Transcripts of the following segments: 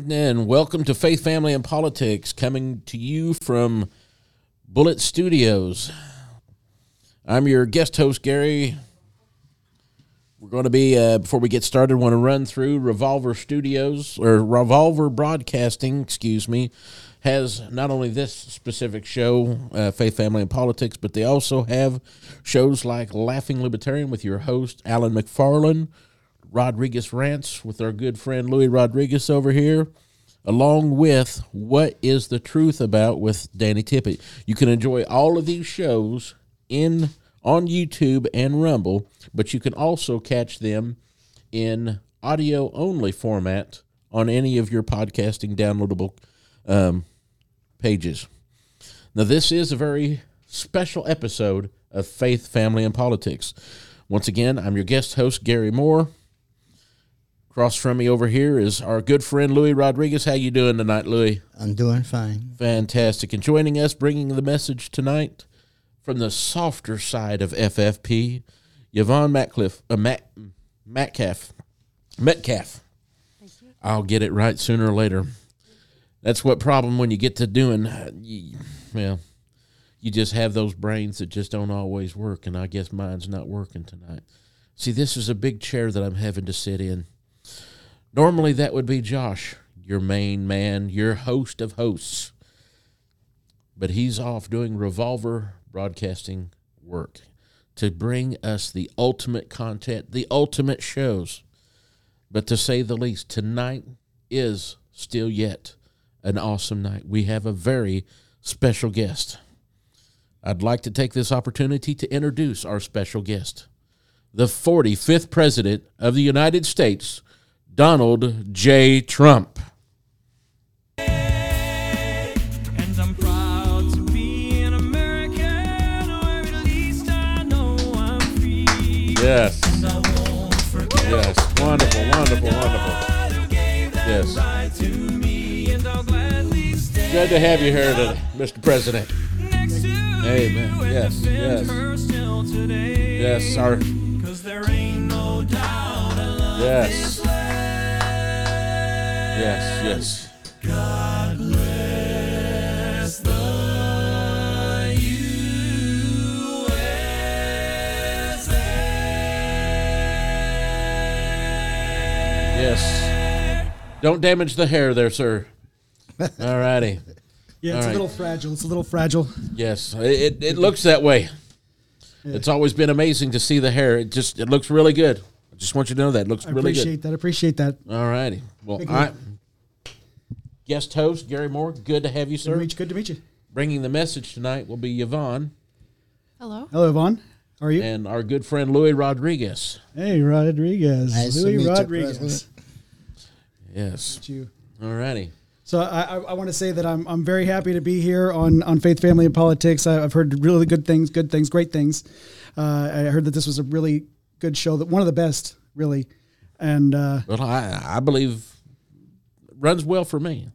evening. Welcome to Faith, Family, and Politics, coming to you from Bullet Studios. I'm your guest host, Gary. We're going to be, uh, before we get started, want to run through Revolver Studios, or Revolver Broadcasting, excuse me, has not only this specific show, uh, Faith, Family, and Politics, but they also have shows like Laughing Libertarian with your host, Alan McFarland, Rodriguez Rants with our good friend Louis Rodriguez over here, along with What is the Truth About with Danny Tippett. You can enjoy all of these shows in on YouTube and Rumble, but you can also catch them in audio only format on any of your podcasting downloadable um, pages. Now, this is a very special episode of Faith, Family, and Politics. Once again, I'm your guest host, Gary Moore. Across from me over here is our good friend Louis Rodriguez. How you doing tonight, Louis? I'm doing fine. Fantastic. And joining us, bringing the message tonight from the softer side of FFP, Yvonne Matcliffe, uh, Matt, Metcalf. Metcalf. I'll get it right sooner or later. That's what problem when you get to doing, uh, you, well, you just have those brains that just don't always work, and I guess mine's not working tonight. See, this is a big chair that I'm having to sit in. Normally, that would be Josh, your main man, your host of hosts. But he's off doing revolver broadcasting work to bring us the ultimate content, the ultimate shows. But to say the least, tonight is still yet an awesome night. We have a very special guest. I'd like to take this opportunity to introduce our special guest, the 45th President of the United States, Donald J. Trump. And I'm proud to be an American, or at least I know I'm free. Yes. And I won't forget Yes. Wonderful, wonderful, wonderful. God who gave that Yes. right to me, and I'll gladly stand Good to have you here today, Mr. President. Amen. Yes, yes. her still today. Yes, our 'Cause there ain't no doubt I love Yes. This land. yes, yes. God bless the USA. Yes. Don't damage the hair there, sir. All righty. Yeah, it's right. a little fragile. It's a little fragile. Yes, it, it looks that way. It's always been amazing to see the hair. It just it looks really good. I just want you to know that it looks I really good. appreciate that. Appreciate that. good. All righty. Well, Big I guest host Gary Moore. Good to have you, Good to sir. meet you. Good to meet you. Bringing the message tonight will be Yvonne Hello. Hello, Yvonne. How are you? and our good friend Louis Rodriguez. hey, Rodriguez. Nice to Louis meet you, Rodriguez. President. Yes. Meet you. All righty. So I, I, I want to say that I'm, I'm very happy to be here on, on Faith, Family, and Politics. I, I've heard really good things, good things, great things. Uh, I heard that this was a really good show, that one of the best, really. And uh, Well, I I believe runs well for me.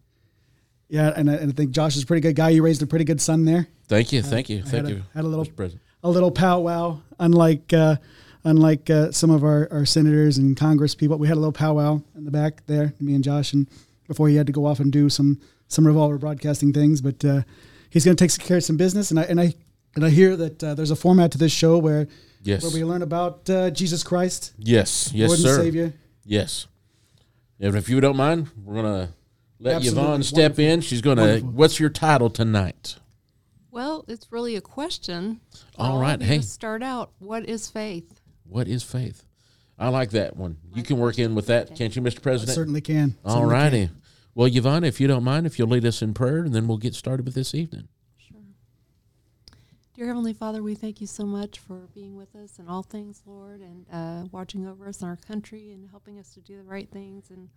Yeah, and I, and I think Josh is a pretty good guy. You raised a pretty good son there. Thank you. Thank you. I Thank had a- you. had a little-. A little powwow, unlike uh, unlike uh, some of our, our senators and Congress people. We had a little powwow in the back there, me and Josh, and before he had to go off and do some some revolver broadcasting things. But uh, he's going to take care of some business, and I and I and I hear that uh, there's a format to this show where Yes. where we learn about uh, Jesus Christ, Yes. Yes, Lord sir. Savior. Yes. And if you don't mind, we're gonna let Absolutely. Yvonne step Wonderful. in. She's gonna. What's your title tonight? Well, it's really a question. for All of hey. To start out, what is faith? What is faith? I like that one. You can work in with that, can't you, Mr. I President? certainly can. All righty. Well, Yvonne, if you don't mind, if you'll lead us in prayer, and then we'll get started with this evening. Sure. Dear Heavenly Father, we thank you so much for being with us in all things, Lord, and uh, watching over us in our country and helping us to do the right things and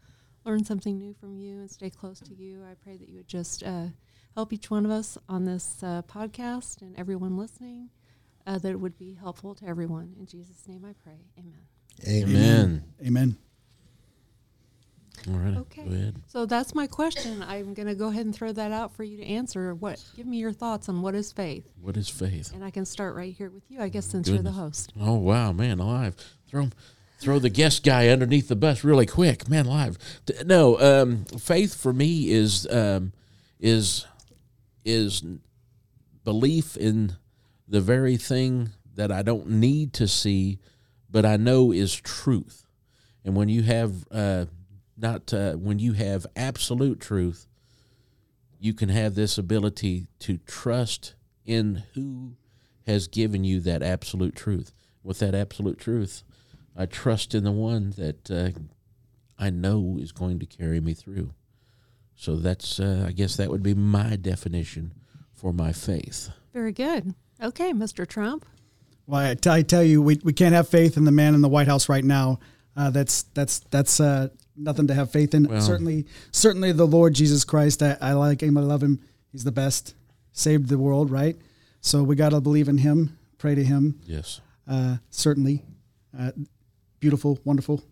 learn something new from you and stay close to you. I pray that you would just uh, help each one of us on this uh, podcast and everyone listening, uh, that it would be helpful to everyone. In Jesus' name I pray. Amen. Amen. Amen. All right. Okay. Go ahead. So that's my question. I'm going to go ahead and throw that out for you to answer. What? Give me your thoughts on what is faith, What is faith? and I can start right here with you. I guess since you're the host. Oh wow, man, alive. Throw 'em- throw the guest guy underneath the bus really quick, man. Live, no. Um, faith for me is um, is is belief in the very thing that I don't need to see, but I know is truth. And when you have uh, not uh, when you have absolute truth, you can have this ability to trust in who has given you that absolute truth. With that absolute truth, I trust in the one that uh, I know is going to carry me through. So that's, uh, I guess, that would be my definition for my faith. Very good. Okay, Mr. Trump. Well, I, t- I tell you, we, we can't have faith in the man in the White House right now. Uh, that's that's that's uh, nothing to have faith in. Well- certainly, certainly the Lord Jesus Christ. I, I like him. I love him. He's the best. Saved the world, right? So we got to believe in him. Pray to him. Yes, Uh, certainly, uh, beautiful, wonderful.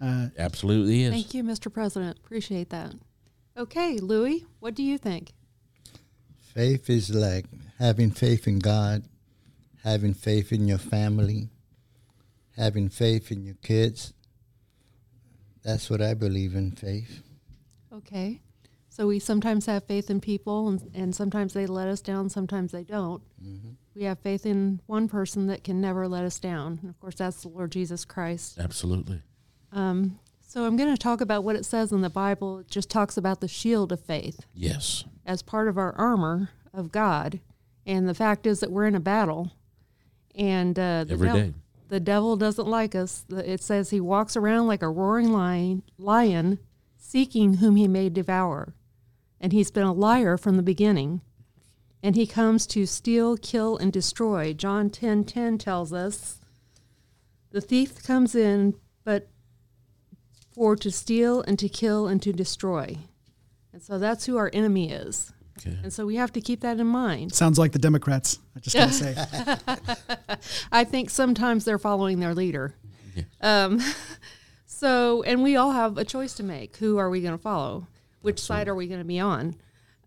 Uh, absolutely is. Thank you, Mr. President. Appreciate that. Okay, Louis, what do you think? Faith is like having faith in God, having faith in your family, having faith in your kids. That's what I believe in faith. Okay. So we sometimes have faith in people, and, and sometimes they let us down, sometimes they don't. We have faith in one person that can never let us down. And of course, that's the Lord Jesus Christ. Absolutely. Um, so I'm going to talk about what it says in the Bible. It just talks about the shield of faith Yes. as part of our armor of God. And the fact is that we're in a battle. And uh, the, Every devil, day. the devil doesn't like us. It says he walks around like a roaring lion, lion seeking whom he may devour. And he's been a liar from the beginning. And he comes to steal, kill, and destroy. John 10 10 tells us the thief comes in, but for to steal and to kill and to destroy. And so that's who our enemy is. Okay. And so we have to keep that in mind. sounds like the Democrats. I just gotta say. I think sometimes they're following their leader. Um, so, and we all have a choice to make. Who are we going to follow? Which side are we going to be on?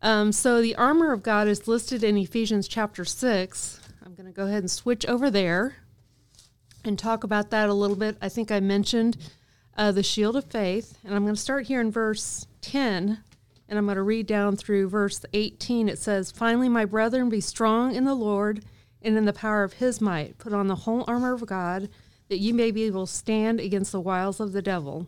Um, so, the armor of God is listed in Ephesians chapter 6. I'm going to go ahead and switch over there and talk about that a little bit. I think I mentioned uh, the shield of faith, and I'm going to start here in verse 10, and I'm going to read down through verse 18. It says, Finally, my brethren, be strong in the Lord and in the power of his might. Put on the whole armor of God, that ye may be able to stand against the wiles of the devil.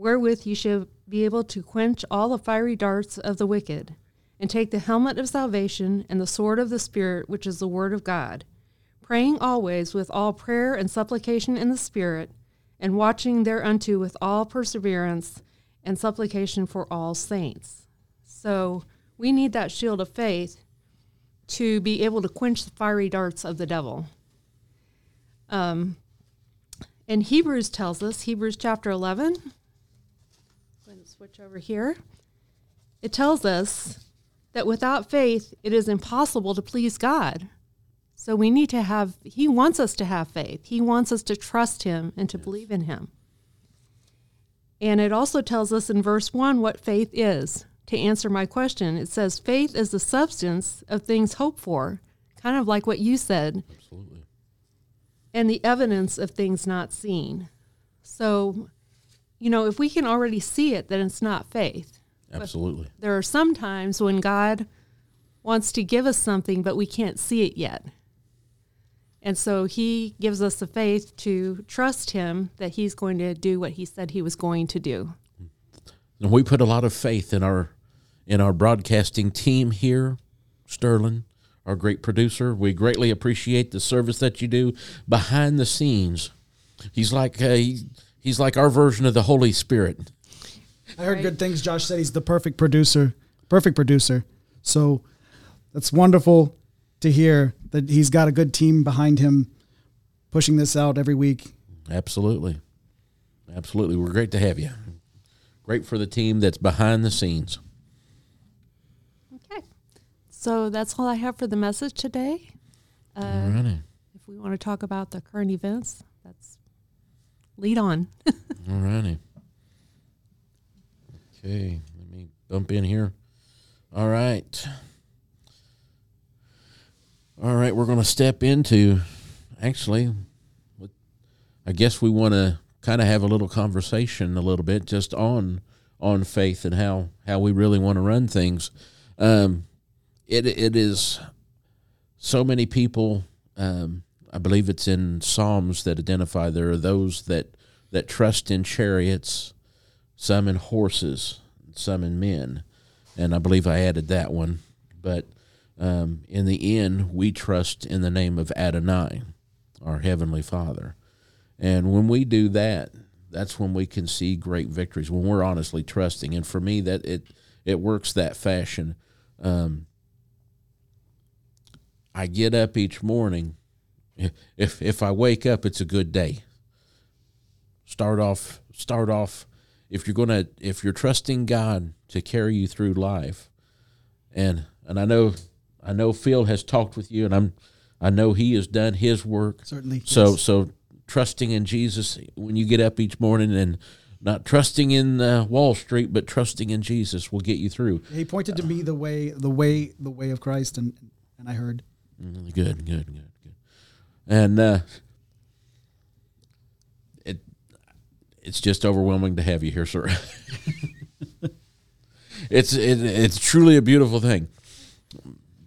wherewith ye shall be able to quench all the fiery darts of the wicked, and take the helmet of salvation and the sword of the Spirit, which is the word of God praying always with all prayer and supplication in the Spirit, and watching thereunto with all perseverance and supplication for all saints. So we need that shield of faith to be able to quench the fiery darts of the devil. Um, and Hebrews tells us, Hebrews chapter 11, go ahead and switch over here. It tells us that without faith, it is impossible to please God. So we need to have, He wants us to have faith. He wants us to trust Him and to believe in Him. And it also tells us in verse 1 what faith is. To answer my question, it says, faith is the substance of things hoped for, kind of like what you said, Absolutely. and the evidence of things not seen. So, you know, if we can already see it, then it's not faith. Absolutely. There are some times when God wants to give us something, but we can't see it yet. And so he gives us the faith to trust him that he's going to do what he said he was going to do. And we put a lot of faith in our in our broadcasting team here, Sterling, our great producer. We greatly appreciate the service that you do behind the scenes. He's like uh, he, he's like our version of the Holy Spirit. I heard good things. Josh said he's the perfect producer, perfect producer. So that's wonderful to hear that he's got a good team behind him, pushing this out every week. Absolutely. Absolutely. We're great to have you. Great for the team that's behind the scenes. Okay. So that's all I have for the message today. Uh, All. If we want to talk about the current events, that's lead on. All righty. Okay, let me bump in here. All right. All right, we're going to step into actually I guess we want to kind of have a little conversation a little bit just on on faith and how how we really want to run things. Um it it is so many people um I believe it's in Psalms that identify there are those that that trust in chariots, some in horses, some in men. And I believe I added that one. But um, in the end, we trust in the name of Adonai, our Heavenly Father. And when we do that, that's when we can see great victories, when we're honestly trusting. And for me, that it, it works that fashion. Um, I get up each morning. If if I wake up, it's a good day start off start off if you're gonna if you're trusting god to carry you through life and and i know i know phil has talked with you and i'm i know he has done his work Certainly. so yes. so trusting in jesus when you get up each morning and not trusting in uh, wall street but trusting in jesus will get you through he pointed to me the way, the way, the way of Christ, and and I heard. Mm, Good, good, good, good. And uh, it it's just overwhelming to have you here, sir. it's it, it's truly a beautiful thing.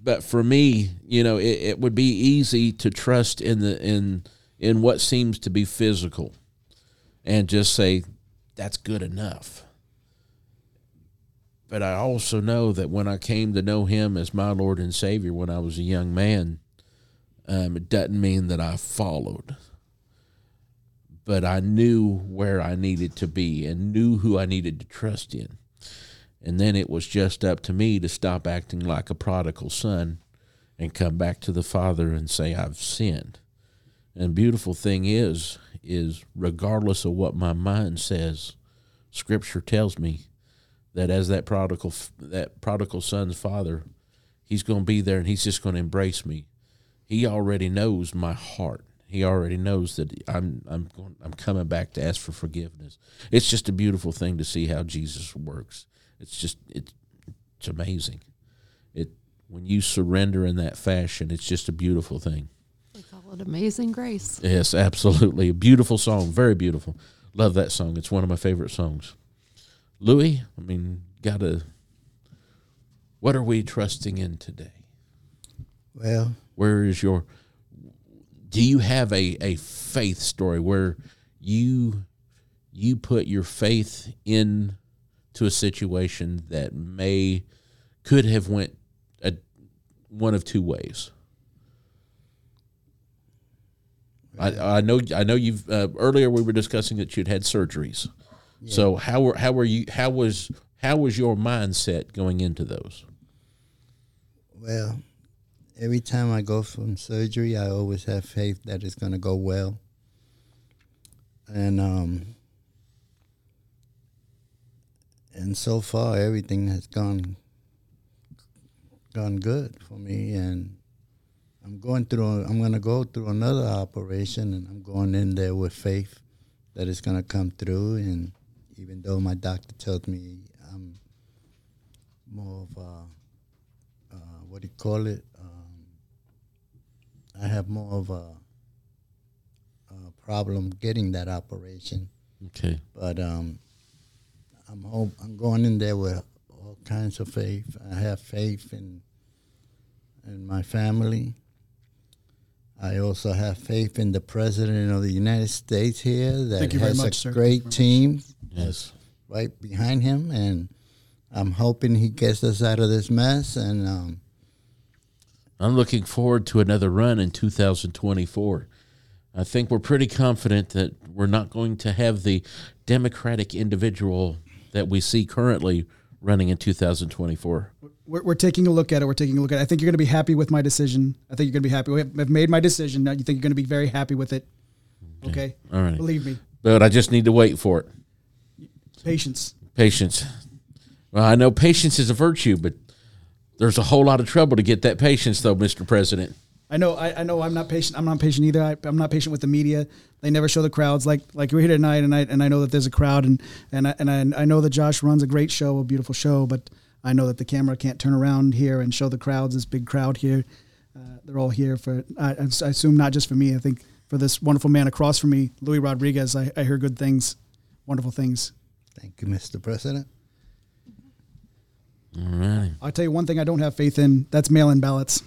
But for me, you know, it, it would be easy to trust in the in in what seems to be physical, and just say that's good enough. But I also know that when I came to know Him as my Lord and Savior when I was a young man, um, it doesn't mean that I followed, but I knew where I needed to be and knew who I needed to trust in. And then it was just up to me to stop acting like a prodigal son and come back to the Father and say, I've sinned. And beautiful thing is, is regardless of what my mind says, Scripture tells me that as that prodigal that prodigal son's father, he's going to be there and he's just going to embrace me. He already knows my heart. He already knows that I'm I'm going, I'm coming back to ask for forgiveness. It's just a beautiful thing to see how Jesus works. It's just it's it's amazing. It when you surrender in that fashion, it's just a beautiful thing. We call it Amazing Grace. Yes, absolutely. A beautiful song, very beautiful. Love that song. It's one of my favorite songs. Louis, I mean, gotta what are we trusting in today? Well, Where is your do you have a, a faith story where you you put your faith in to a situation that may could have went a, one of two ways I, I know I know you've uh, earlier we were discussing that you'd had surgeries. So how were how were you how was how was your mindset going into those? well, every time I go from surgery, I always have faith that it's going to go well. And um, and so far, everything has gone gone good for me, and I'm going through. I'm going to go through another operation, and I'm going in there with faith that it's going to come through. And even though my doctor tells me I'm more of a uh, what do you call it? I have more of a, a problem getting that operation, Okay. but um, I'm hope I'm going in there with all kinds of faith. I have faith in in my family. I also have faith in the president of the United States here that Thank you very has much, a sir. Great you very much. team Yes. right behind him, and I'm hoping he gets us out of this mess. And um, I'm looking forward to another run in 2024. I think we're pretty confident that we're not going to have the Democratic individual that we see currently running in 2024. We're, we're taking a look at it. We're taking a look at it. I think you're going to be happy with my decision. I think you're going to be happy. We have- I've made my decision. Now you think you're going to be very happy with it. Okay. All right. Believe me. but I just need to wait for it. Patience. Patience. Well, I know patience is a virtue, but there's a whole lot of trouble to get that patience, though, Mr. President. I know. I, I know. I'm not patient. I'm not patient either. I, I'm not patient with the media. They never show the crowds. Like like we're here tonight, and I and I know that there's a crowd, and and I, and I, I know that Josh runs a great show, a beautiful show, but I know that the camera can't turn around here and show the crowds. This big crowd here. Uh, they're all here for. I, I assume not just for me. I think for this wonderful man across from me, Louis Rodriguez. I, I hear good things, wonderful things. Thank you, Mr. President. All right. I'll tell you one thing I don't have faith in. That's mail-in ballots.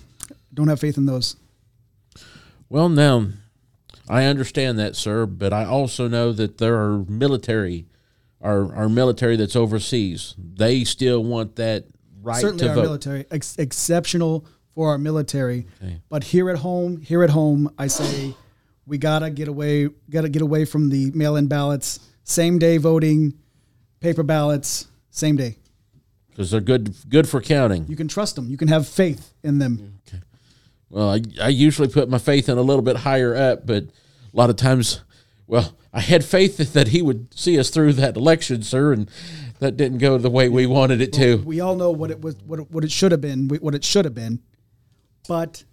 Don't have faith in those. Well, now, I understand that, sir, but I also know that there are military, our, our military that's overseas. They still want that right certainly to our vote. military ex- exceptional for our military Okay. but here at home here at home i say we gotta get away gotta get away from the mail-in ballots same day voting paper ballots same day Because they're good, good for counting. you can trust them you can have faith in them Okay. Well, I, I usually put my faith in a little bit higher up, but a lot of times, well, I had faith that, he would see us through that election, sir, and that didn't go the way we wanted it to. we all know what it was what it, what it should have been what it should have been but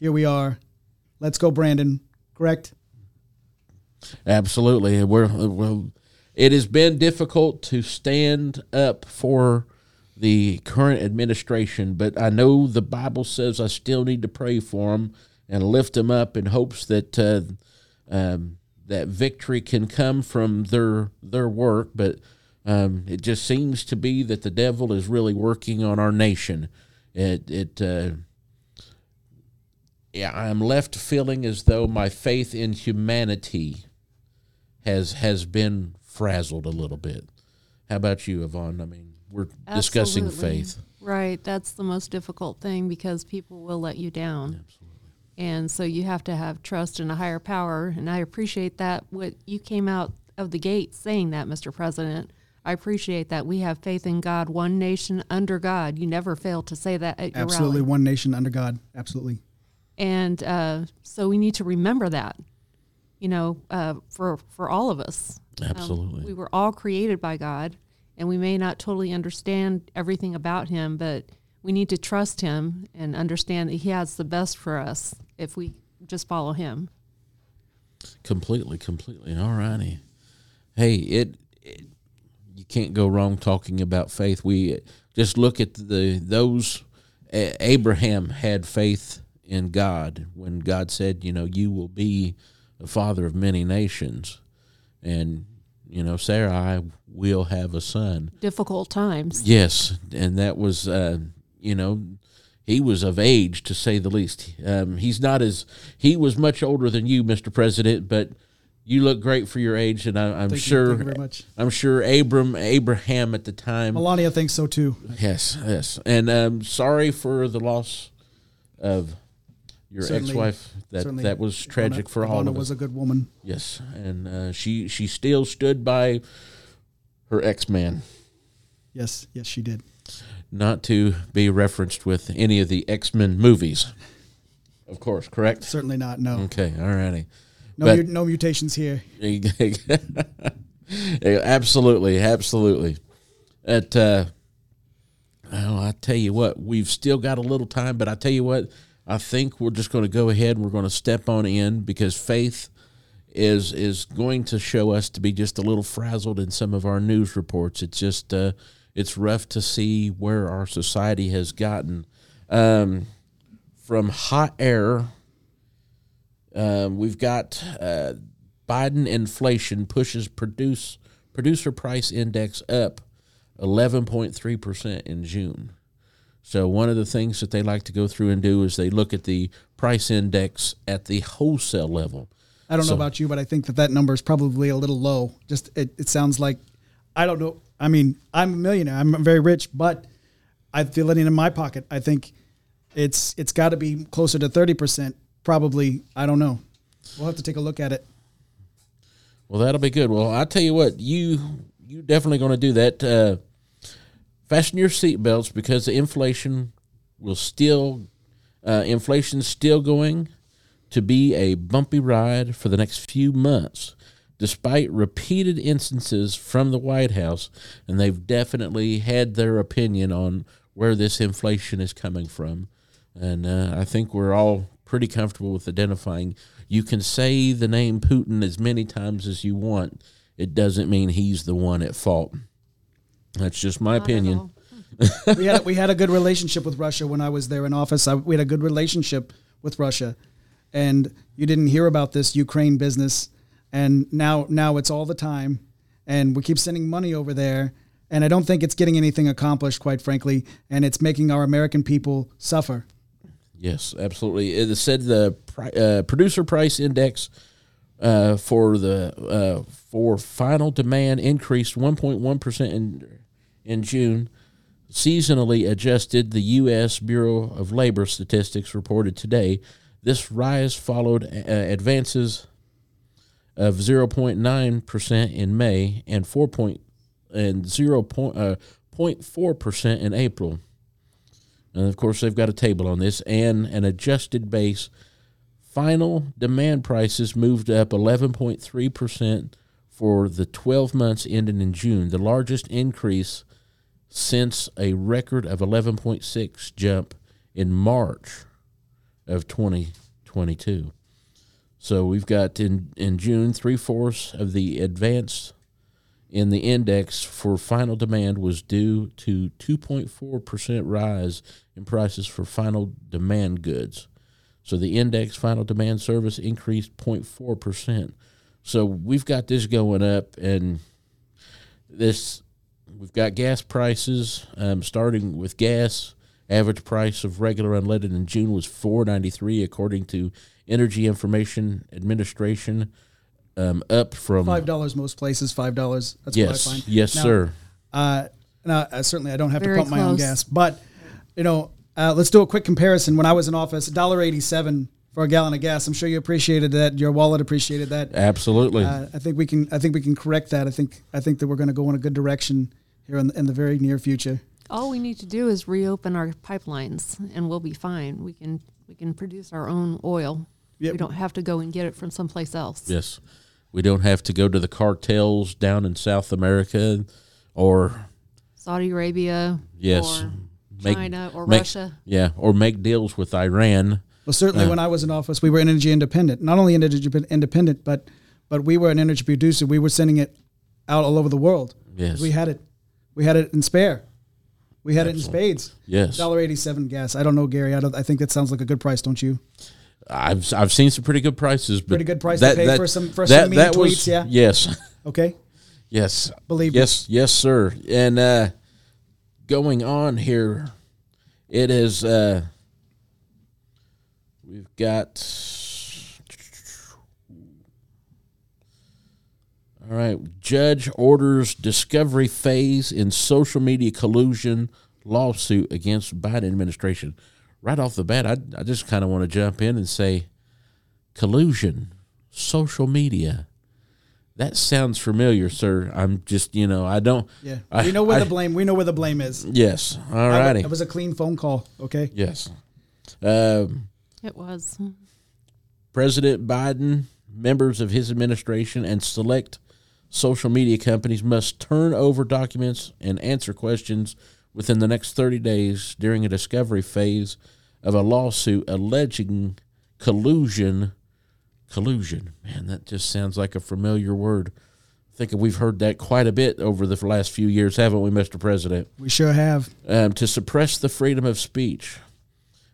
here we are let's go brandon correct Absolutely. We're well. It has been difficult to stand up for the current administration, but I know the Bible says I still need to pray for them and lift them up in hopes that uh, um, that victory can come from their their work. But um, it just seems to be that the devil is really working on our nation. It it. Uh, yeah, I'm left feeling as though my faith in humanity has has been frazzled a little bit. How about you, Yvonne? I mean, we're discussing faith. Right. That's the most difficult thing because people will let you down. And so you have to have trust in a higher power. And I appreciate that what you came out of the gate saying that, Mr. President. I appreciate that. We have faith in God, one nation under God. You never fail to say that at your absolutely rally. one nation under god absolutely And uh, so we need to remember that, you know, uh, for, for all of us. Um, Absolutely. we were all created by God, and we may not totally understand everything about Him, but we need to trust Him and understand that He has the best for us if we just follow Him. Completely, completely. All righty. Hey, it, it you can't go wrong talking about faith. We just look at the those Abraham had faith in God when God said, you know, you will be the father of many nations, and you know, Sarah, I will have a son. Difficult times. Yes, and that was, uh, you know, he was of age to say the least. Um, he's not as he was much older than you, Mr. President, but you look great for your age, and I, I'm Thank you. sure. Thank you very much. I'm sure Abram Abraham at the time. melania thinks so too Yes, yes, and um, sorry for the loss of your Certainly- ex-wife. That that was tragic Ivana- for all Ivana of us. was a good woman yes, and uh, she she still stood by her ex-man. yes yes she did not to be referenced with any of the X Men movies. Of course, correct? certainly not no Okay, all righty. no but- no mutations here absolutely, absolutely. At uh, well, I tell you what, we've still got a little time, but I tell you what, I think we're just going to go ahead and we're going to step on in because faith is is going to show us to be just a little frazzled in some of our news reports. It's just uh, it's rough to see where our society has gotten. Um, from hot air um, we've got uh, Biden inflation pushes produce producer price index up 11.3 percent in June. So one of the things that they like to go through and do is they look at the price index at the wholesale level. i don't So- know about you but i think that that number is probably a little low just it, it sounds like i don't know i mean i'm a millionaire i'm very rich but i feel it in my pocket i think it's it's got to be closer to 30% probably i don't know we'll have to take a look at it Well, that'll be good. Well, I tell you what, you you definitely going to do that. Uh, fasten your seatbelts because the inflation will still uh, inflation's still going to be a bumpy ride for the next few months. despite repeated instances from the White House, and they've definitely had their opinion on where this inflation is coming from. And uh, I think we're all pretty comfortable with identifying. You can say the name Putin as many times as you want. It doesn't mean he's the one at fault. That's just my Not opinion. we had we had a good relationship with Russia when I was there in office. I, we had a good relationship with Russia, and you didn't hear about this Ukraine business, and now now it's all the time, and we keep sending money over there, and I don't think it's getting anything accomplished, quite frankly, and it's making our American people suffer. Yes, absolutely. It said the uh, producer price index uh, for the uh, for final demand increased 1.1 percent in in June. Seasonally adjusted, the U.S. Bureau of Labor Statistics reported today. This rise followed uh, advances of 0.9 percent in May and 4 point and 0 point, uh, 0.4 percent in April. And of course, they've got a table on this and an adjusted base. Final demand prices moved up 11.3% for the 12 months ending in June, the largest increase since a record of 11.6 jump in March of 2022. So we've got in, in June, three fourths of the advance in the index for final demand was due to 2.4% rise in prices for final demand goods. So the index final demand service increased 0.4%. So we've got this going up, and this we've got gas prices um, starting with gas. Average price of regular unleaded in June was 4.93, according to Energy Information Administration, um, up from Five dollars most places. Five dollars. That's yes, what I find. yes, Now, sir. Uh, now, uh, certainly, I don't have Very to pump my own gas, but you know, uh, let's do a quick comparison. When I was in office, dollar eighty-seven for a gallon of gas. I'm sure you appreciated that. Your wallet appreciated that. Absolutely. Uh, I think we can. I think we can correct that. I think. I think that we're going to go in a good direction here in the, in the very near future. All we need to do is reopen our pipelines, and we'll be fine. We can we can produce our own oil. Yep. We don't have to go and get it from someplace else. Yes. We don't have to go to the cartels down in South America or Saudi Arabia, Yes. or Make- China, or make- Russia. yeah, or make deals with Iran. Well, certainly Uh. when I was in office, we were energy independent. Not only energy independent, but but we were an energy producer. We were sending it out all over the world. Yes. We had it. We had it in spare. We had it in spades. Yes. Dollar eighty-seven gas. I don't know, Gary. I don't. I think that sounds like a good price, don't you? I've I've seen some pretty good prices, but Pretty good price to pay for some- for some mean tweets, yeah? Yes. Okay. Yes. Believe me. Yes, yes, sir. And uh going on here, it is uh we've got All right, judge orders discovery phase in social media collusion lawsuit against Biden administration. Right off the bat, I I just kind of want to jump in and say collusion, social media. That sounds familiar, sir. I'm just, you know, I don't. Yeah. I- we know where I- the blame. We know where the blame is. Yes. All righty. It was a clean phone call. Okay. Yes. Um, It was. President Biden, members of his administration, and select social media companies must turn over documents and answer questions within the next 30 days during a discovery phase of a lawsuit alleging collusion. Collusion. Man, that just sounds like a familiar word. I think we've heard that quite a bit over the last few years, haven't we, Mr. President? We sure have. um, to suppress the freedom of speech,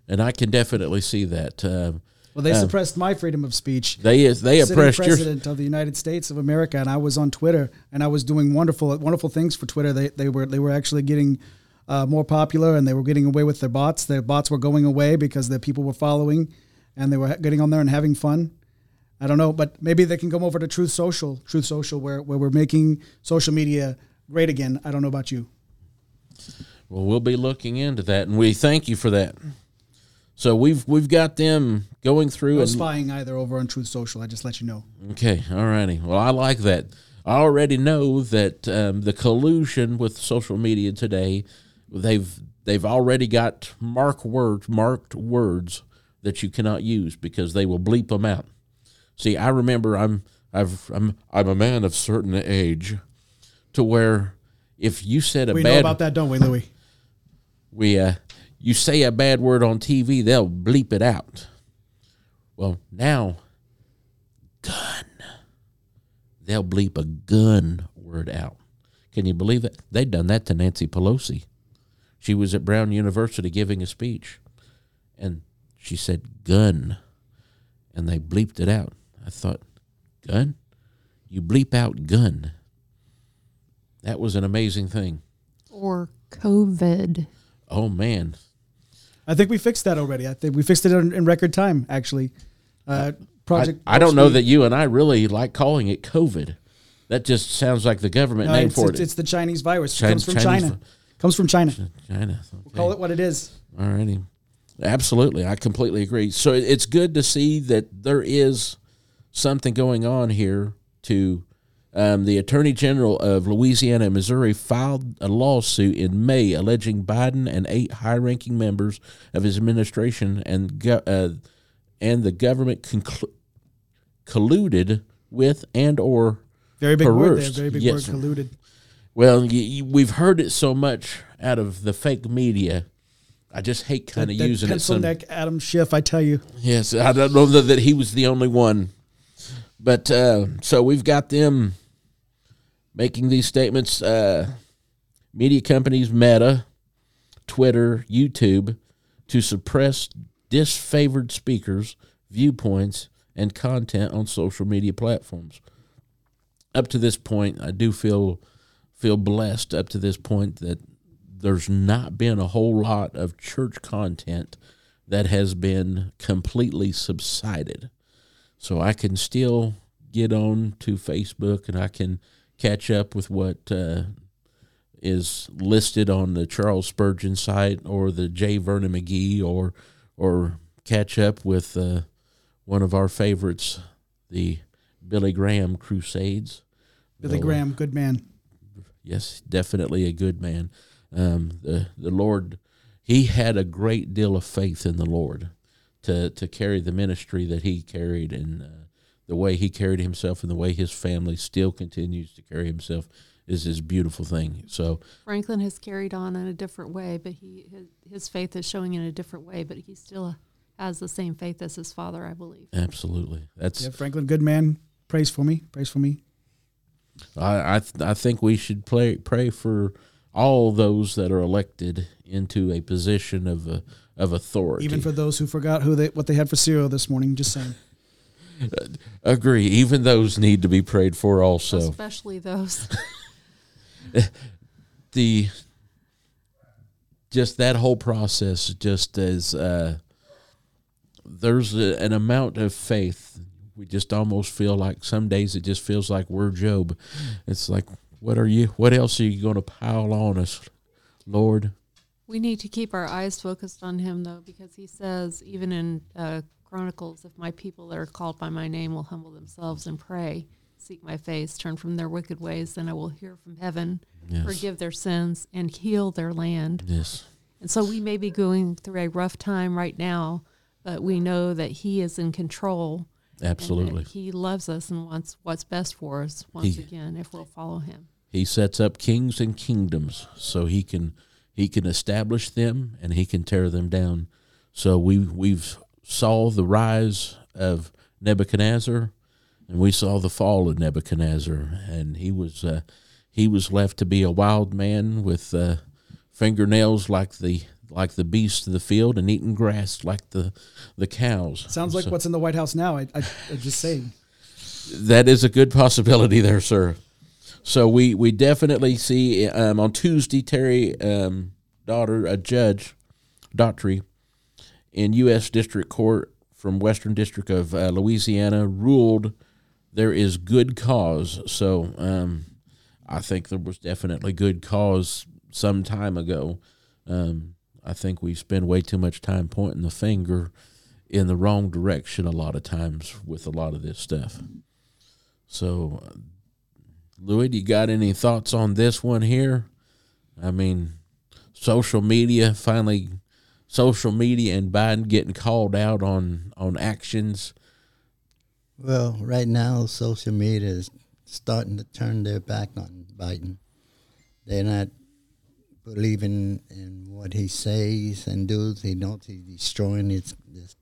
and I can definitely see that. Um, Well, they Uh, suppressed my freedom of speech. they is they Sitting oppressed your president of the United States of America, and I was on Twitter, and I was doing wonderful, wonderful things for Twitter. They, they were they were actually getting uh, more popular, and they were getting away with their bots. Their bots were going away because the people were following, and they were getting on there and having fun. I don't know, but maybe they can come over to Truth Social, Truth Social, where where we're making social media great again. I don't know about you. Well, we'll be looking into that, and we thank you for that. So we've we've got them going through No and spying either over on Truth Social. I just let you know. okay, all righty. Well, I like that. I already know that um, the collusion with social media today, they've they've already got mark words, marked words that you cannot use because they will bleep them out. See, I remember I'm I've I'm I'm a man of certain age, to where if you said a We know about that, don't we, Louis? we uh you say a bad word on TV, they'll bleep it out. Well, now gun. They'll bleep a gun word out. Can you believe it? They'd done that to Nancy Pelosi. She was at Brown University giving a speech and she said gun and they bleeped it out. I thought, gun? You bleep out gun. That was an amazing thing. Or COVID. Oh man, I think we fixed that already. I think we fixed it in, in record time, actually. Uh, I, Project. I don't know that you and I really like calling it COVID. That just sounds like the government No, name it's, for it's, it. it's the Chinese virus. Chin- it comes from Chinese China. vi- Comes from China. China. Call it what it is. Alrighty. Absolutely. I completely agree. So it's good to see that there is something going on here to um, the Attorney General of Louisiana and Missouri filed a lawsuit in May alleging Biden and eight high-ranking members of his administration and go- uh, and the government conclu- colluded with and or Very big word there. Very big Yes. word. Colluded. well, y y we've heard it so much out of the fake media. I just hate kind of using it. pencil neck Adam Schiff. I tell you. Yes, I don't know that he was the only one, but uh, so we've got them making these statements. Uh, media companies, Meta, Twitter, YouTube, to suppress disfavored speakers, viewpoints, and content on social media platforms. Up to this point, I do feel feel blessed. Up to this point, that there's not been a whole lot of church content that has been completely subsided. So I can still get on to Facebook and I can catch up with what uh, is listed on the Charles Spurgeon site or the J. Vernon McGee or or catch up with uh, one of our favorites, the Billy Graham Crusades. Billy Well, Graham, good man. Yes, definitely a good man. Um, the the Lord, he had a great deal of faith in the Lord to to carry the ministry that he carried, and uh, the way he carried himself, and the way his family still continues to carry himself is his beautiful thing. So Franklin has carried on in a different way, but he his, his faith is showing in a different way, but he still has the same faith as his father, I believe. absolutely, that's Yeah, Franklin, good man. Praise for me. Praise for me. I I, th- I think we should play, pray for all those that are elected into a position of uh, of authority. Even for those who forgot who they what they had for cereal this morning. Just saying. agree, even those need to be prayed for also. Especially those. the just that whole process just as uh, there's a, an amount of faith we just almost feel like some days it just feels like we're job it's like what are you what else are you going to pile on us lord We need to keep our eyes focused on him, though, because he says, even in uh, Chronicles, if my people that are called by my name will humble themselves and pray, seek my face, turn from their wicked ways, then I will hear from heaven, yes forgive their sins, and heal their land. yes And so we may be going through a rough time right now, but we know that he is in control. absolutely he loves us and wants what's best for us once He- again if we'll follow him. he sets up kings and kingdoms so he can he can establish them and he can tear them down so we we've saw the rise of Nebuchadnezzar and we saw the fall of Nebuchadnezzar and he was uh, he was left to be a wild man with uh, fingernails like the like the beasts of the field and eating grass like the the cows Sounds like So- what's in the White House now. I, I, I just saying. that is a good possibility there, sir. So we we definitely see um, on Tuesday Terry um, daughter a judge, Daughtry, in U.S. District Court from Western District of uh, Louisiana ruled there is good cause. So um, I think there was definitely good cause some time ago. Um, I think we spend way too much time pointing the finger in the wrong direction a lot of times with a lot of this stuff. So, Louis, do you got any thoughts on this one here? I mean, social media finally, social media and Biden getting called out on on actions. Well, right now, social media is starting to turn their back on Biden. They're not believing in what he says and does. He knows he's destroying his this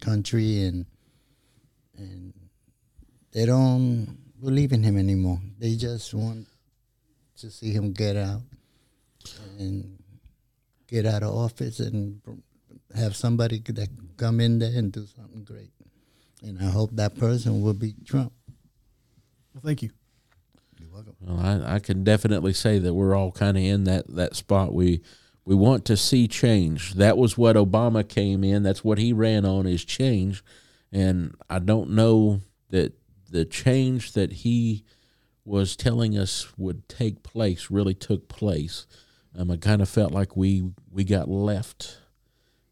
country, and and they don't believe in him anymore. They just want to see him get out and get out of office and have somebody that come in there and do something great. And I hope that person will be Trump. Well, thank you. You're welcome. Well, I, I can definitely say that we're all kind of in that, that spot. We we want to see change. That was what Obama came in. That's what he ran on is change. And I don't know that the change that he was telling us would take place really took place. Um, I kind of felt like we we got left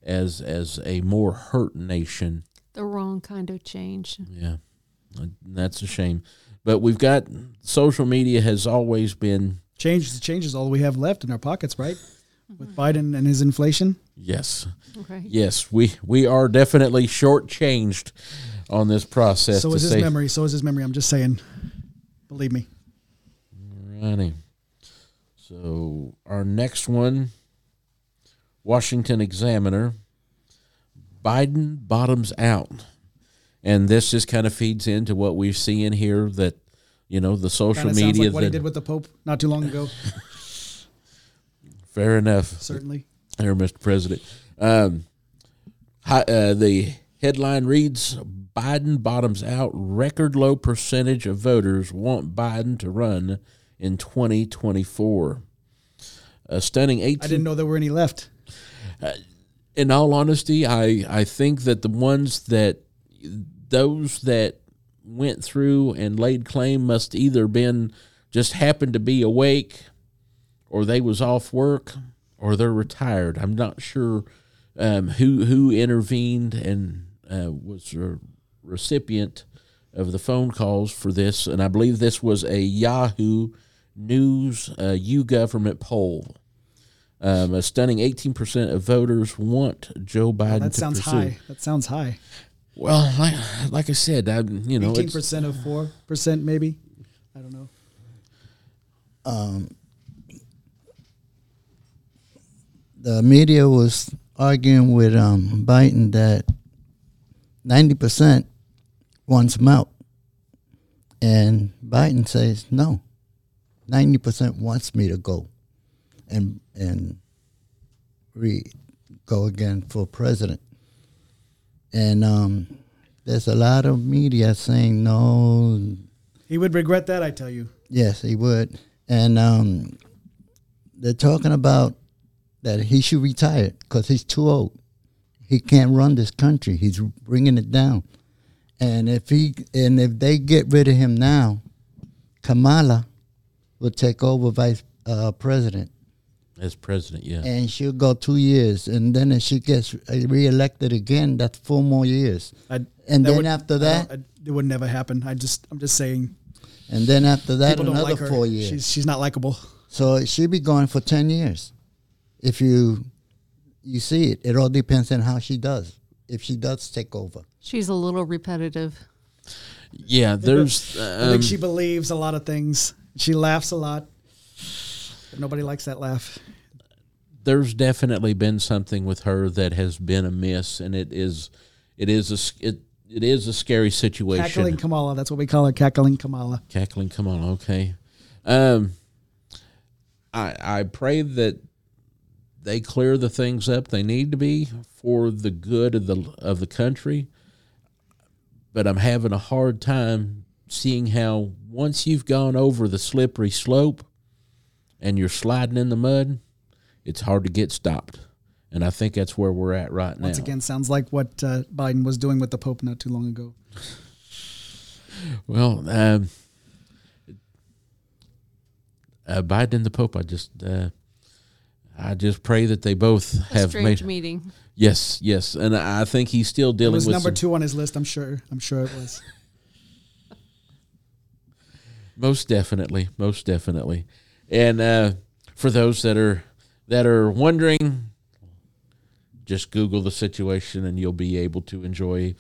as as a more hurt nation The wrong kind of change. yeah, that's a shame. But we've got social media has always been Change change is all we have left in our pockets, right? With Biden and his inflation. yes, Okay. yes. We we are definitely shortchanged on this process. So is his say, memory. So is his memory. I'm just saying. Believe me. Righty. So our next one, Washington Examiner. Biden bottoms out, and this just kind of feeds into what we're seeing here that you know the social Kind of sounds media like what he that did with the Pope not too long ago. fair enough. Certainly. There, Mr. President. Um, hi, uh, the headline reads Biden bottoms out. Record low percentage of voters want Biden to run in 2024. A stunning 18. I didn't know there were any left. in all honesty, I, I think that the ones that those that went through and laid claim must either been just happened to be awake or they was off work or they're retired. I'm not sure um, who who intervened and uh, was recipient of the phone calls for this, and I believe this was a Yahoo News uh, YouGov poll. Um, a stunning 18% of voters want Joe Biden That to sounds pursue. high. That sounds high. Well, like, like I said, I, you know, Eighteen it's, percent of four percent, maybe. I don't know. Um, the media was arguing with um, Biden that 90% wants him out. And Biden says, no, 90% wants me to go and, and re, go again for president. And um, there's a lot of media saying, no, He would regret that, I tell you. Yes, he would. And um, they're talking about that he should retire because he's too old. He can't run this country. He's bringing it down. And if he and if they get rid of him now, Kamala will take over vice uh, president, as president, yeah. and she'll go two years. And then if she gets reelected again, that's four more years. I, And then would- after that, don't- I- it would never happen. I just, I'm just saying. and then after that, another like four years. She's, she's not likable. So she'll be going for ten years. If you you see it, it all depends on how she does. If she does take over, She's a little repetitive. yeah, there's. I Um, think she believes a lot of things. She laughs a lot. But nobody likes that laugh. there's definitely been something with her that has been amiss, and it is, it is a s- it it is a scary situation. Cackling Kamala. That's what we call her. Cackling Kamala. Cackling, come on, okay. Um, I I pray that they clear the things up they need to be for the good of the of the country. But I'm having a hard time seeing how once you've gone over the slippery slope and you're sliding in the mud, it's hard to get stopped. And I think that's where we're at right now. Once again, sounds like what uh, Biden was doing with the Pope not too long ago. Well, um, uh, Biden and the Pope, I just, uh, I just pray that they both A have strange made. meeting. Yes, yes, and I I think he's still dealing It was with number some- two on his list. I'm sure. I'm sure it was. Most definitely, most definitely. And uh, for those that are that are wondering, just Google the situation, and you'll be able to enjoy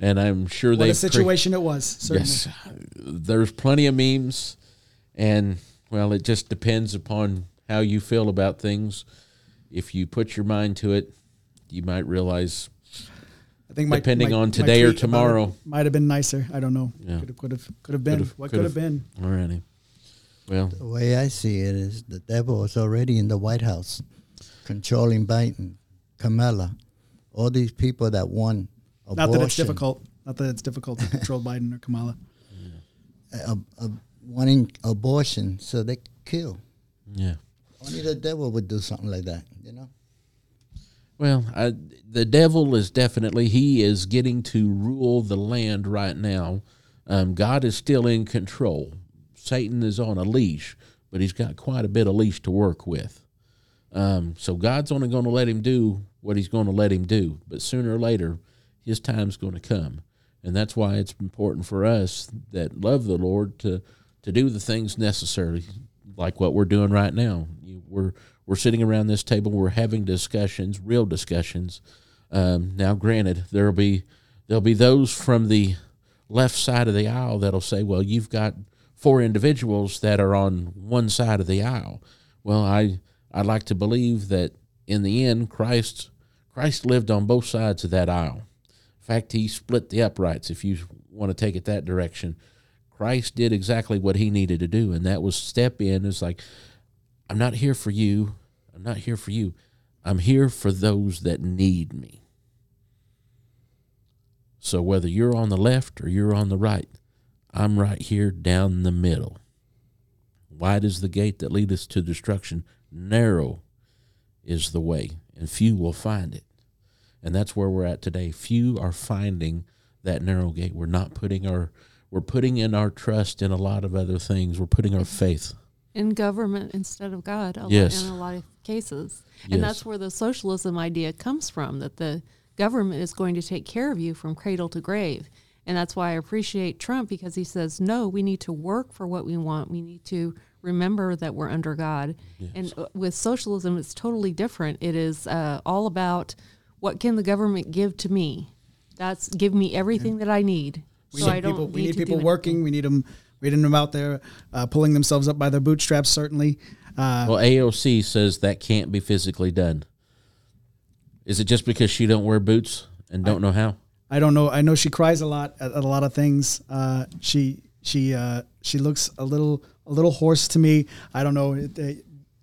and I'm sure What they a situation it was. Certainly. Yes, there's plenty of memes, and well, it just depends upon how you feel about things. If you put your mind to it, you might realize. I think my, Depending my- on my today or tweet about it tomorrow. might have been nicer. I don't know. Yeah. Could have could have could have been. Could've- what could have could've- been? Alrighty. Well, The way I see it is the devil is already in the White House, controlling Biden, Kamala, all these people that want abortion. Not that it's difficult. Not that it's difficult to control Biden or Kamala. uh, uh, wanting abortion so they kill. yeah. Only the devil would do something like that, you know. Well, I, the devil is definitely he is getting to rule the land right now. Um, God is still in control. Satan is on a leash, but he's got quite a bit of leash to work with. Um, so God's only going to let him do what he's going to let him do, but sooner or later, his time's going to come, and that's why it's important for us that love the Lord to to do the things necessary, like what we're doing right now. We're we're sitting around this table, we're having discussions, real discussions. Um, now, granted, there'll be there'll be those from the left side of the aisle that'll say, "Well, you've got four individuals that are on one side of the aisle." Well, I I'd like to believe that in the end, Christ Christ lived on both sides of that aisle. In fact, he split the uprights. If you want to take it that direction, Christ did exactly what he needed to do, and that was step in. It's like, I'm not here for you. I'm not here for you. I'm here for those that need me. So whether you're on the left or you're on the right, I'm right here down the middle. Wide is the gate that leadeth to destruction, narrow is the way, and few will find it. And that's where we're at today. Few are finding that narrow gate. We're not putting our we're putting in our trust in a lot of other things. We're putting our faith. In government instead of God a lot- Yes. in a lot of cases. Yes. And that's where the socialism idea comes from that the government is going to take care of you from cradle to grave. And that's why I appreciate Trump because he says, no, we need to work for what we want. We need to remember that we're under God. And uh, with socialism, it's totally different. It is uh, all about what can the government give to me? That's give me everything that I need. We so need I don't people. We need need to do people anything. working. We need them. We need them out there uh, pulling themselves up by their bootstraps. Certainly. Uh, Well, AOC says that can't be physically done. Is it just because she don't wear boots and don't know how? I don't know. I know she cries a lot at, at a lot of things. Uh, she she uh, she looks a little a little hoarse to me. I don't know.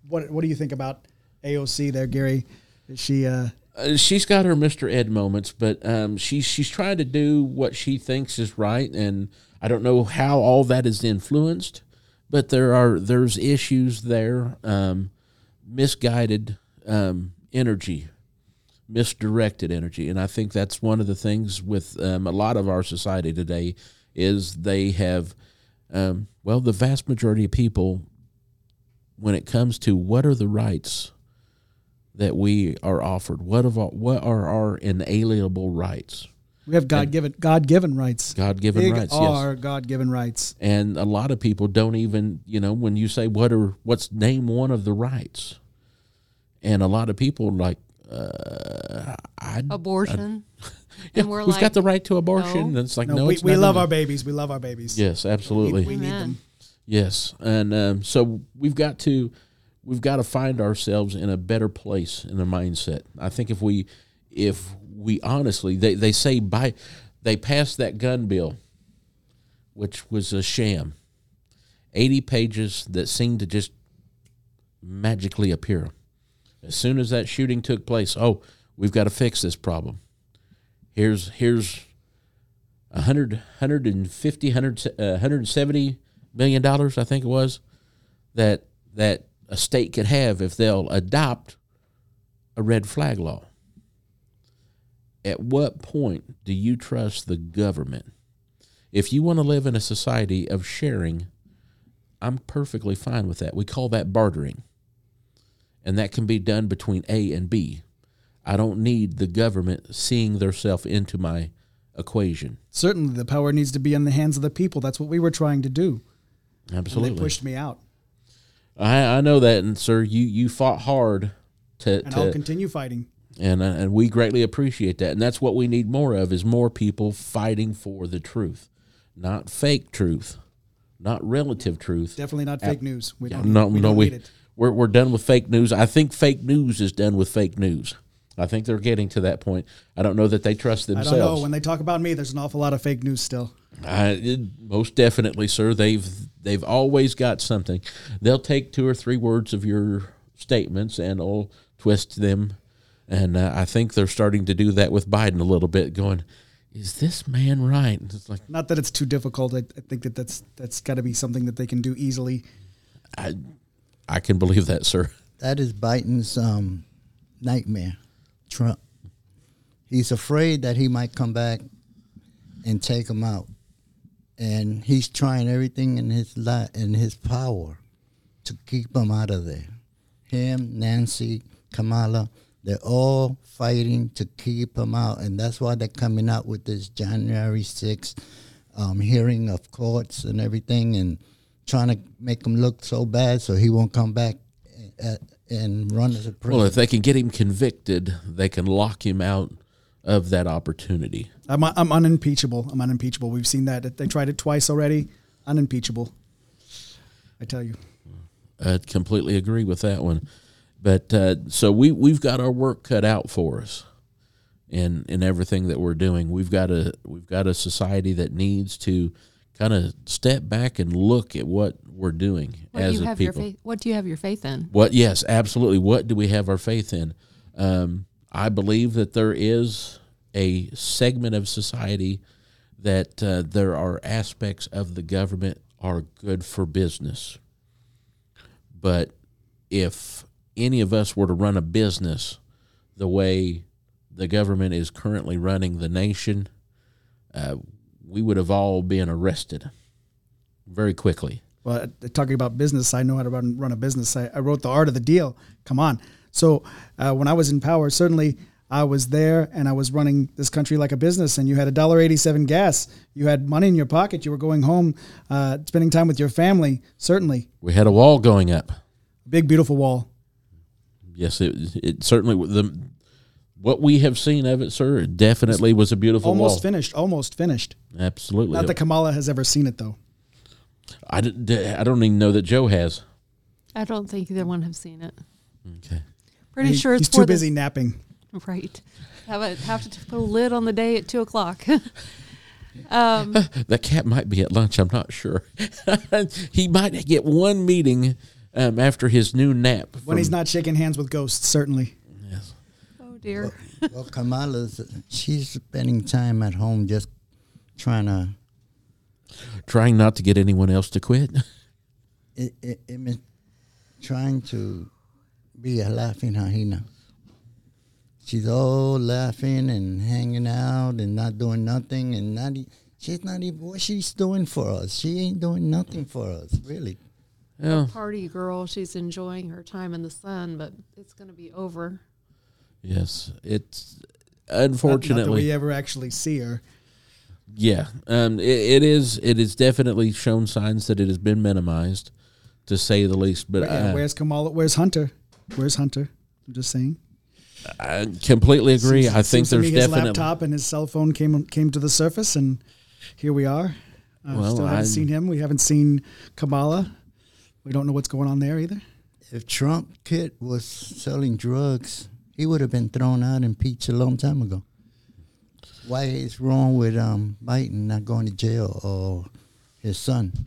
What what do you think about AOC there, Gary? Is she uh, Uh, she's got her Mr. Ed moments, but um, she's she's trying to do what she thinks is right, and I don't know how all that is influenced, but there are there's issues there, um, misguided um, energy, misdirected energy, and I think that's one of the things with um, a lot of our society today is they have, um, well, the vast majority of people, when it comes to what are the rights that we are offered? What of what are our inalienable rights? We have God given God given rights. God given Big rights, are yes. God given rights. And a lot of people don't even, you know, when you say what are what's name one of the rights, and a lot of people are like, uh, I, abortion. yeah, and we're who's like, got the right to abortion? no. And it's like No, no, we, it's we love them. our babies. We love our babies. Yes, absolutely. We need them. Yes, and um, so we've got to we've got to find ourselves in a better place in the mindset. I think if we if we honestly they, they say by they passed that gun bill, which was a sham, eighty pages that seemed to just magically appear. As soon as that shooting took place, oh, we've got to fix this problem. Here's here's a hundred, hundred and fifty, hundred, uh, hundred and seventy million dollars, I think it was, that that a state could have if they'll adopt a red flag law. At what point do you trust the government? If you want to live in a society of sharing, I'm perfectly fine with that. We call that bartering. And that can be done between A and B. I don't need the government seeing theirself into my equation. Certainly, the power needs to be in the hands of the people. That's what we were trying to do. And Absolutely. they pushed me out, I, I know that, and sir, you you fought hard to and I'll continue fighting. And uh, and we greatly appreciate that. And that's what we need more of is more people fighting for the truth, not fake truth, not relative truth. Definitely not fake news. We don't. no, we no, we need it. we're we're done with fake news. I think fake news is done with fake news. I think they're getting to that point. I don't know that they trust themselves I don't know. When they talk about me, there's an awful lot of fake news still. I, it- most definitely, sir. They've they've always got something. They'll take two or three words of your statements and they'll twist them. And uh, I think they're starting to do that with Biden a little bit. Going, is this man right? And It's like Not that it's too difficult. I, I think that that's that's got to be something that they can do easily. I, I can believe that, sir. That is Biden's um, nightmare. Trump. He's afraid that he might come back and take him out, and he's trying everything in his li- in his power to keep him out of there. Him, Nancy, Kamala, they're all fighting to keep him out, and that's why they're coming out with this January sixth um, hearing of courts and everything, and trying to make him look so bad so he won't come back and, and run as a president. Well, if they can get him convicted, they can lock him out of that opportunity. I'm I'm unimpeachable. I'm unimpeachable. We've seen that. They tried it twice already. Unimpeachable. I tell you. I completely agree with that one. But uh, so we we've got our work cut out for us in in everything that we're doing. We've got a we've got a society that needs to kind of step back and look at what we're doing What do as you a have your people. faith? What do you have your faith in? What? Yes, absolutely. What do we have our faith in? Um, I believe that there is a segment of society that uh, there are aspects of the government are good for business, but if any of us were to run a business the way the government is currently running the nation, uh, we would have all been arrested very quickly. Well, talking about business, I know how to run, run a business. I, I wrote the art of the deal. Come on. So uh, when I was in power, certainly I was there and I was running this country like a business. And you had a dollar eighty-seven gas. You had money in your pocket. You were going home, uh, spending time with your family. Certainly, We had a wall going up. big beautiful wall. Yes, it it certainly the what we have seen of it, sir, it definitely was a beautiful Almost wall. finished. Almost finished. Absolutely. Not that Kamala has ever seen it though. I, didn't- I don't even know that Joe has. I don't think either one have seen it. Okay. Pretty He- sure it's he's for too the- busy napping. right. Have a, have to put a lid on the day at two o'clock. um, That cat might be at lunch. I'm not sure. he might get one meeting um, after his new nap. When he's not shaking hands with ghosts, certainly. Yes. oh dear. well, Kamala's she's spending time at home just trying to Trying not to get anyone else to quit. it, it, it mean, trying to be a laughing hyena. She's all laughing and hanging out and not doing nothing and not. E- she's not even what she's doing for us. She ain't doing nothing for us, really. Yeah. Party girl. She's enjoying her time in the sun, but it's going to be over. Yes. It's Not- not that unfortunately. we ever actually see her. Yeah, um, it, it is. It is definitely shown signs that it has been minimized, to say the least. But Yeah, I, where's Kamala? Where's Hunter? Where's Hunter? I'm just saying. I completely agree. Seems- I think seems to there's me his definitely. laptop and his cell phone came came to the surface, and here we are. Uh, Well, still haven't I- seen him. We haven't seen Kamala. We don't know what's going on there either. If Trump kid was selling drugs, he would have been thrown out and impeached a long time ago. Why is wrong with um, Biden not going to jail or his son?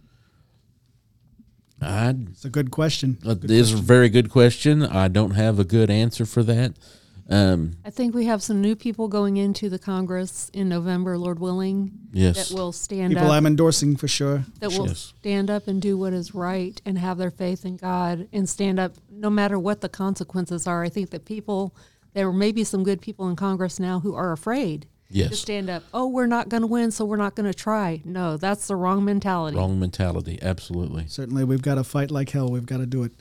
I, It's a good question. uh, this is a very good question. I don't have a good answer for that. Um, I think we have some new people going into the Congress in November, Lord willing, yes, that will stand People up. I'm endorsing for sure. that will Yes. stand up and do what is right and have their faith in God and stand up no matter what the consequences are. I think that people, there may be some good people in Congress now who are afraid to stand up. Oh, we're not going to win, so we're not going to try. No, that's the wrong mentality. wrong mentality. Absolutely. Certainly, we've got to fight like hell. We've got to do it.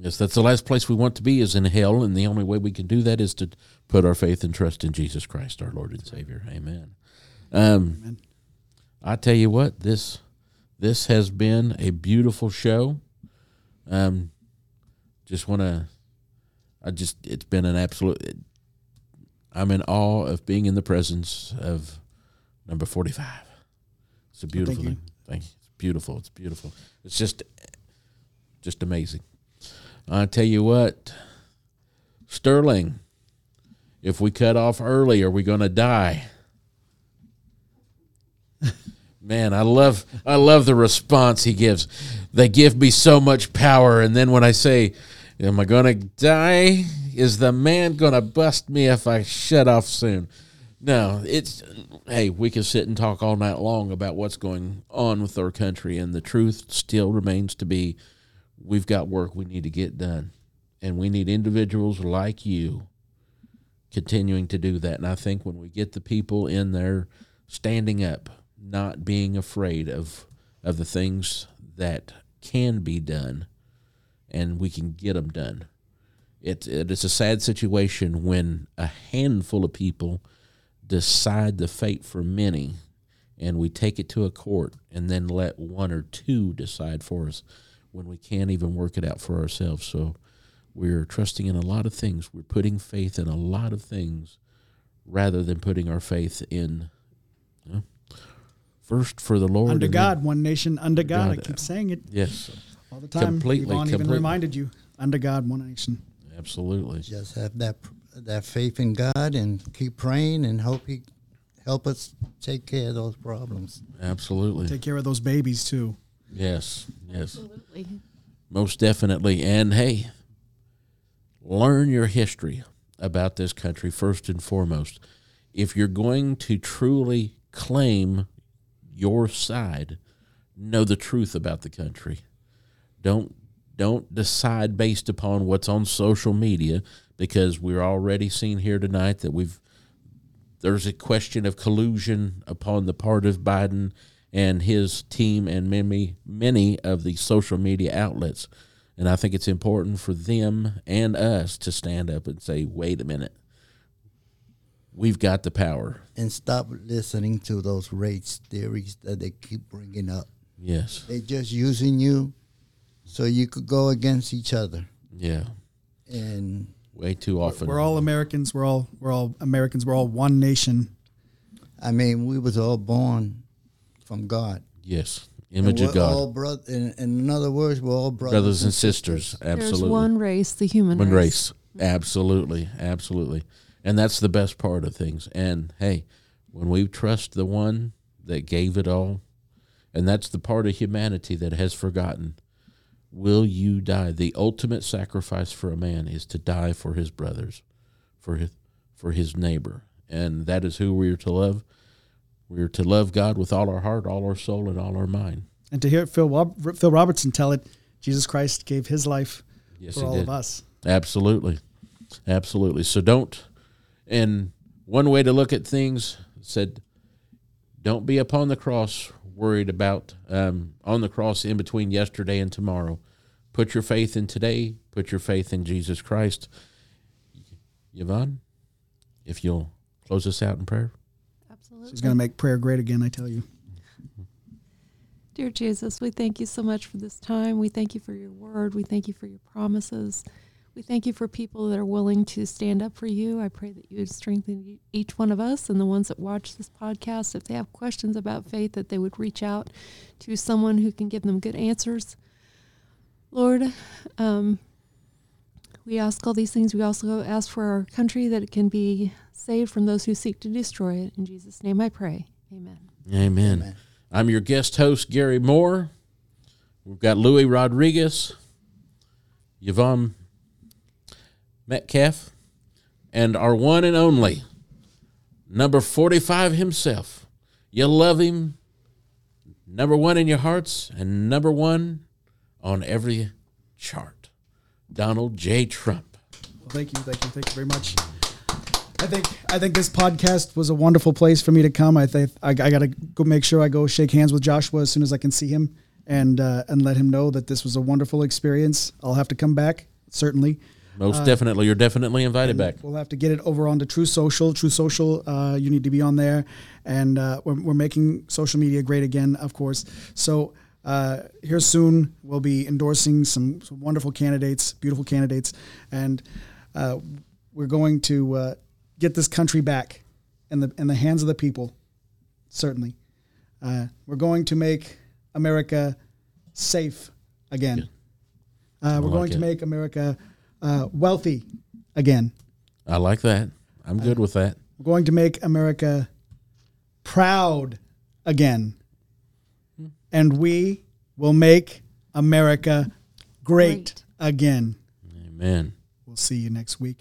Yes, that's the last place we want to be is in hell, and the only way we can do that is to put our faith and trust in Jesus Christ, our Lord and Savior. Amen. Um, I tell you what, this this has been a beautiful show. Um, just want to, I just it's been an absolute. I'm in awe of being in the presence of number 45. It's a beautiful you. thing. Thank you. It's beautiful. It's beautiful. It's just, just amazing. I tell you what, Sterling, if we cut off early, are we going to die? Man, I love I love the response he gives. They give me so much power, and then when I say, "Am I gonna die? Is the man gonna bust me if I shut off soon?" No, it's hey, we can sit and talk all night long about what's going on with our country, and the truth still remains to be, we've got work we need to get done, and we need individuals like you continuing to do that. And I think when we get the people in there standing up, not being afraid of of the things that can be done, and we can get them done. It, it is a sad situation when a handful of people decide the fate for many, and we take it to a court, and then let one or two decide for us when we can't even work it out for ourselves. So we're trusting in a lot of things. We're putting faith in a lot of things rather than putting our faith in you know, first for the Lord. Under God, one nation under God. I keep saying it yes, all the time. Completely, Yvonne even completely. reminded you. Under God, one nation. absolutely. Just have that that faith in God and keep praying and hope He help us take care of those problems. Absolutely. Take care of those babies too. Yes, yes. Absolutely. Most definitely. And hey, learn your history about this country first and foremost. If you're going to truly claim your side, know the truth about the country. Don't don't decide based upon what's on social media because we're already seeing here tonight that we've there's a question of collusion upon the part of Biden and his team and many many of the social media outlets. And I think it's important for them and us to stand up and say, "Wait a minute. We've got the power." And stop listening to those race theories that they keep bringing up. Yes. They're just using you so you could go against each other. Yeah. And Way too often. We're all Americans. We're all we're all Americans. We're all one nation. I mean, we was all born from God. yes. And Image of God. All bro- in, in other words, we're all brothers, Brothers and sisters. Absolutely. There's one race, the human One race. race. Absolutely. Absolutely. And that's the best part of things. And hey, when we trust the one that gave it all, and that's the part of humanity that has forgotten, will you die? The ultimate sacrifice for a man is to die for his brothers, for his, for his neighbor. And that is who we are to love. We are to love God with all our heart, all our soul, and all our mind. And to hear Phil Phil Robertson tell it, Jesus Christ gave His life Yes, for all did. of us. Absolutely. Absolutely. So don't, and one way to look at things said, don't be upon the cross worried about um, on the cross in between yesterday and tomorrow. Put your faith in today. Put your faith in Jesus Christ. Yvonne, if you'll close us out in prayer. Absolutely. She's going to make prayer great again. I tell you. Dear Jesus, we thank you so much for this time. We thank you for your word. We thank you for your promises. We thank you for people that are willing to stand up for you. I pray that you would strengthen each one of us and the ones that watch this podcast. If they have questions about faith, that they would reach out to someone who can give them good answers. Lord, um, we ask all these things. We also ask for our country that it can be saved from those who seek to destroy it. In Jesus' name I pray. Amen. Amen. Amen. I'm your guest host, Gary Moore. We've got Louis Rodriguez, Yvonne Metcalf, and our one and only number 45 himself. You love him, number one in your hearts, and number one on every chart. Donald J. Trump. Well, thank you, thank you, thank you very much. I think I think this podcast was a wonderful place for me to come. I think I, I got to go make sure I go shake hands with Joshua as soon as I can see him, and uh, and let him know that this was a wonderful experience. I'll have to come back certainly. Most definitely. You're definitely invited back. We'll have to get it over onto Truth Social. Truth Social, uh, you need to be on there, and uh, we're, we're making social media great again, of course. So uh, here soon, we'll be endorsing some, some wonderful candidates, beautiful candidates, and uh, we're going to uh, get this country back in the in the hands of the people. Certainly, uh, we're going to make America safe again. Uh, we're like going to make America uh, wealthy again. I like that. I'm good with that. We're going to make America proud again. And we will make America great, Great. again. Amen. We'll see you next week.